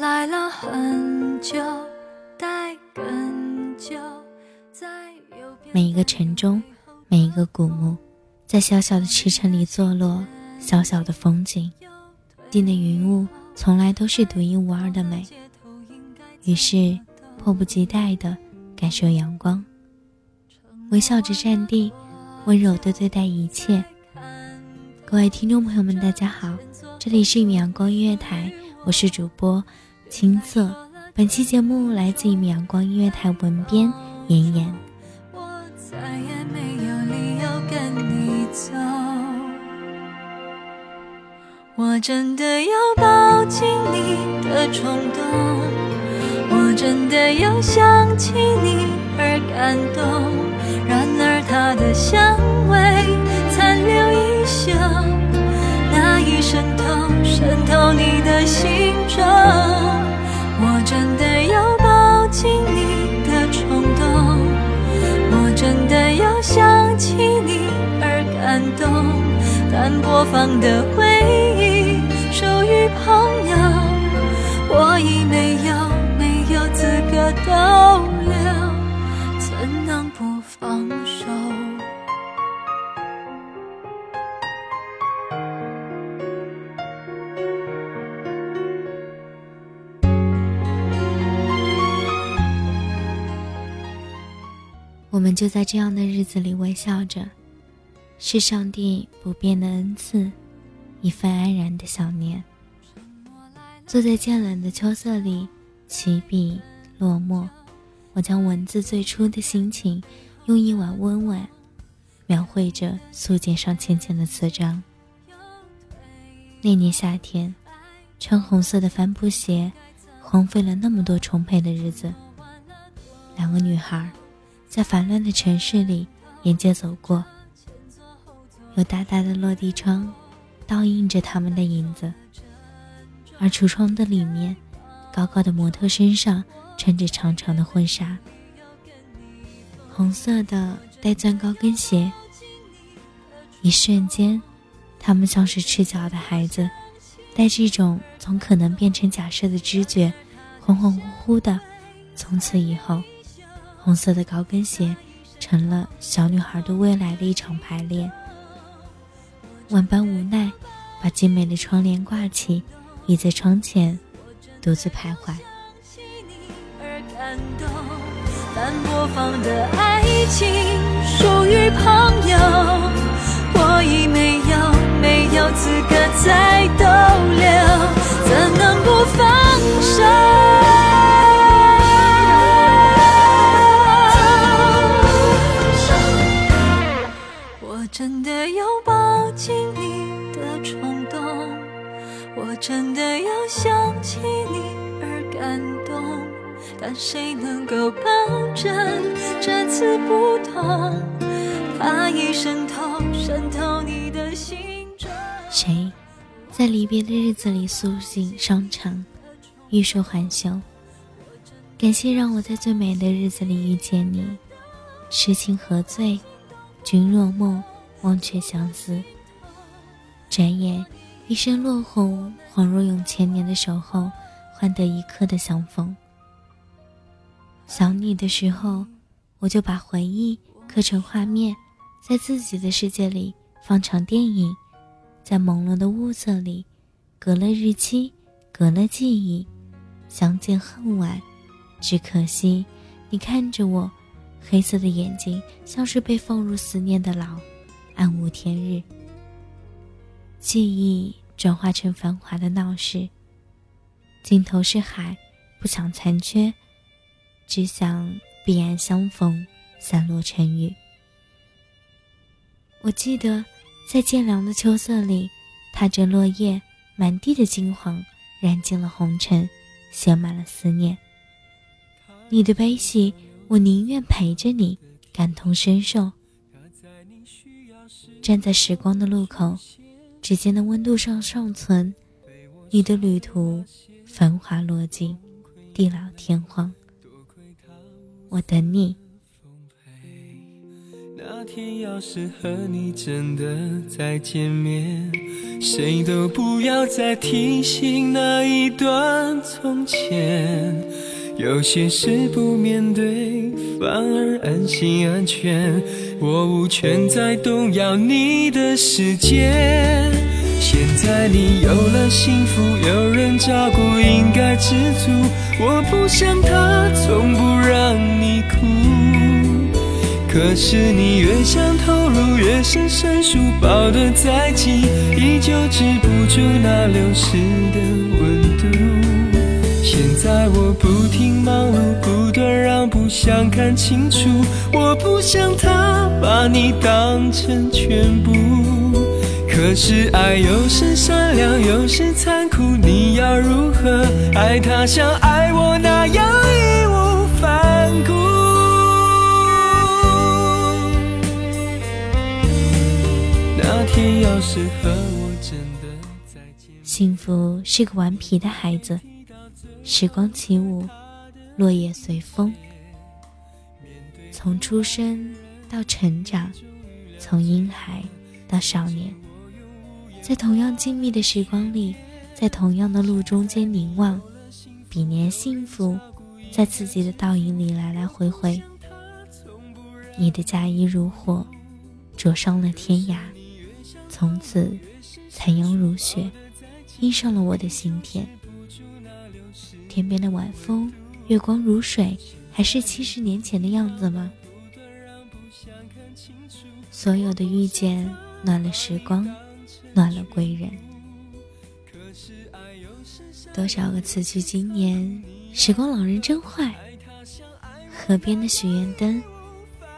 来了很久，待更久，在右边每一个城中，每一个古墓，在小小的池城里坐落，小小的风景，地的云雾从来都是独一无二的美。于是，迫不及待地感受阳光，微笑着站地，温柔地对待一切。各位听众朋友们，大家好，这里是一米阳光音乐台，我是主播青色。本期节目来自于阳光音乐台文编妍妍。我再也没有理由跟你走。我真的要抱紧你的冲动，我真的要想起你而感动。然而它的香味残留一宿，渗透你的心中。我真的要抱紧你的冲动。我真的要想起你而感动，但播放的回忆属于朋友，我已没有没有资格逗留，我们就在这样的日子里微笑着，是上帝不变的恩赐，一份安然的想念。坐在渐冷的秋色里，起笔落墨，我将文字最初的心情，用一碗温婉，描绘着素笺上浅浅的词章。那年夏天，穿红色的帆布鞋，荒废了那么多充沛的日子。两个女孩。在烦乱的城市里沿街走过，有大大的落地窗，倒映着他们的影子。而橱窗的里面，高高的模特身上穿着长长的婚纱，红色的带钻高跟鞋。一瞬间，他们像是赤脚的孩子，带着一种从可能变成假设的知觉，恍恍惚惚的，从此以后。红色的高跟鞋，成了小女孩对未来的一场排练。万般无奈，把精美的窗帘挂起，倚在窗前，独自徘徊。而感动，但播放的爱情属于真的要想起你而感动，但谁能够保证这次不同？怕已渗透，渗透你的心中。谁在离别的日子里诉尽伤肠，欲说还休？感谢让我在最美的日子里遇见你，痴情何罪，君若梦，忘却相思。转眼。一身落红，恍若用千年的守候换得一刻的相逢。想你的时候，我就把回忆刻成画面，在自己的世界里放场电影，在朦胧的雾色里，隔了日期，隔了记忆，相见恨晚。只可惜，你看着我，黑色的眼睛像是被放入思念的牢，暗无天日。记忆转化成繁华的闹市。尽头是海，不想残缺，只想彼岸相逢，散落成雨。我记得，在渐凉的秋色里，踏着落叶，满地的金黄，染尽了红尘，写满了思念。你的悲喜，我宁愿陪着你，感同身受。站在时光的路口。指尖的温度上尚存，你的旅途繁华落尽，地老天荒。我等你。那天要是和你真的再见面，谁都不要再提醒那一段从前。有些事不面对，反而安心安全。我无权再动摇你的世界。现在你有了幸福，有人照顾，应该知足。我不像他，从不让你哭。可是你越想投入，越是生疏，抱得再紧，依旧止不住那流失的温度。现在我不停忙碌，不断让步，想看清楚。我不想他，把你当成全部。可是爱有时善良，有时残酷，你要如何爱他像爱我那样义无反顾？那天要是和我真的再见，幸福是个顽皮的孩子。时光起舞，落叶随风。从出生到成长，从婴孩到少年，在同样静谧的时光里，在同样的路中间凝望，比年幸福，在自己的倒影里来来回回。你的嫁衣如火，灼伤了天涯，从此残阳如血，印上了我的心田。天边的晚风，月光如水，还是七十年前的样子吗？所有的遇见，暖了时光，暖了归人。多少个此去经年，时光老人真坏。河边的许愿灯，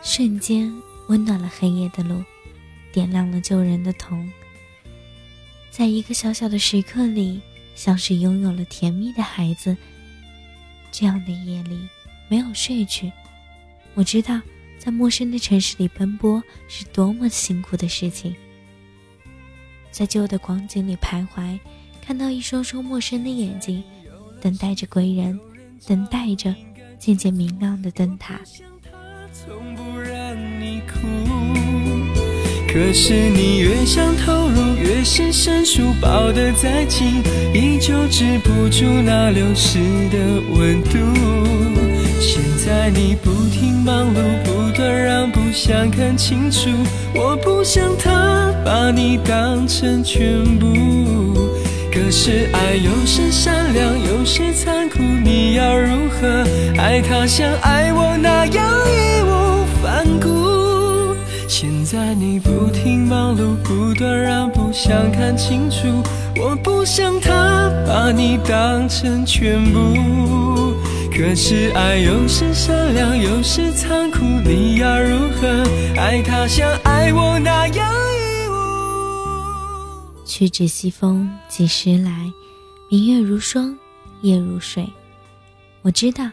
瞬间温暖了黑夜的路，点亮了旧人的瞳。在一个小小的时刻里。像是拥有了甜蜜的孩子，这样的夜里没有睡去。我知道，在陌生的城市里奔波是多么辛苦的事情。在旧的光景里徘徊，看到一双双陌生的眼睛，等待着归人，等待着渐渐明亮的灯塔。从不让你哭可是你越想投入，越是生疏，抱得再紧，依旧止不住那流失的温度。现在你不，想看清楚。我不想他，把你当成全部。可是爱有时善良，有时残酷，你要如何爱他像爱我那样义无反顾？现在你不停忙碌，不断让步，想看清楚。我不想他，把你当成全部。可是爱有时善良，有时残酷，你要如何爱他像爱我那样义无？去止西风，几时来？明月如霜，夜如水。我知道，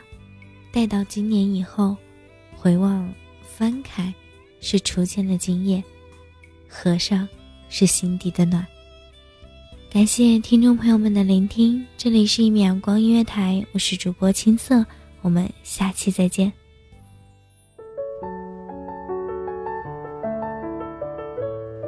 待到今年以后，回望翻开，是初见的惊艳；合上，是心底的暖。感谢听众朋友们的聆听，这里是一米阳光音乐台，我是主播青色，我们下期再见。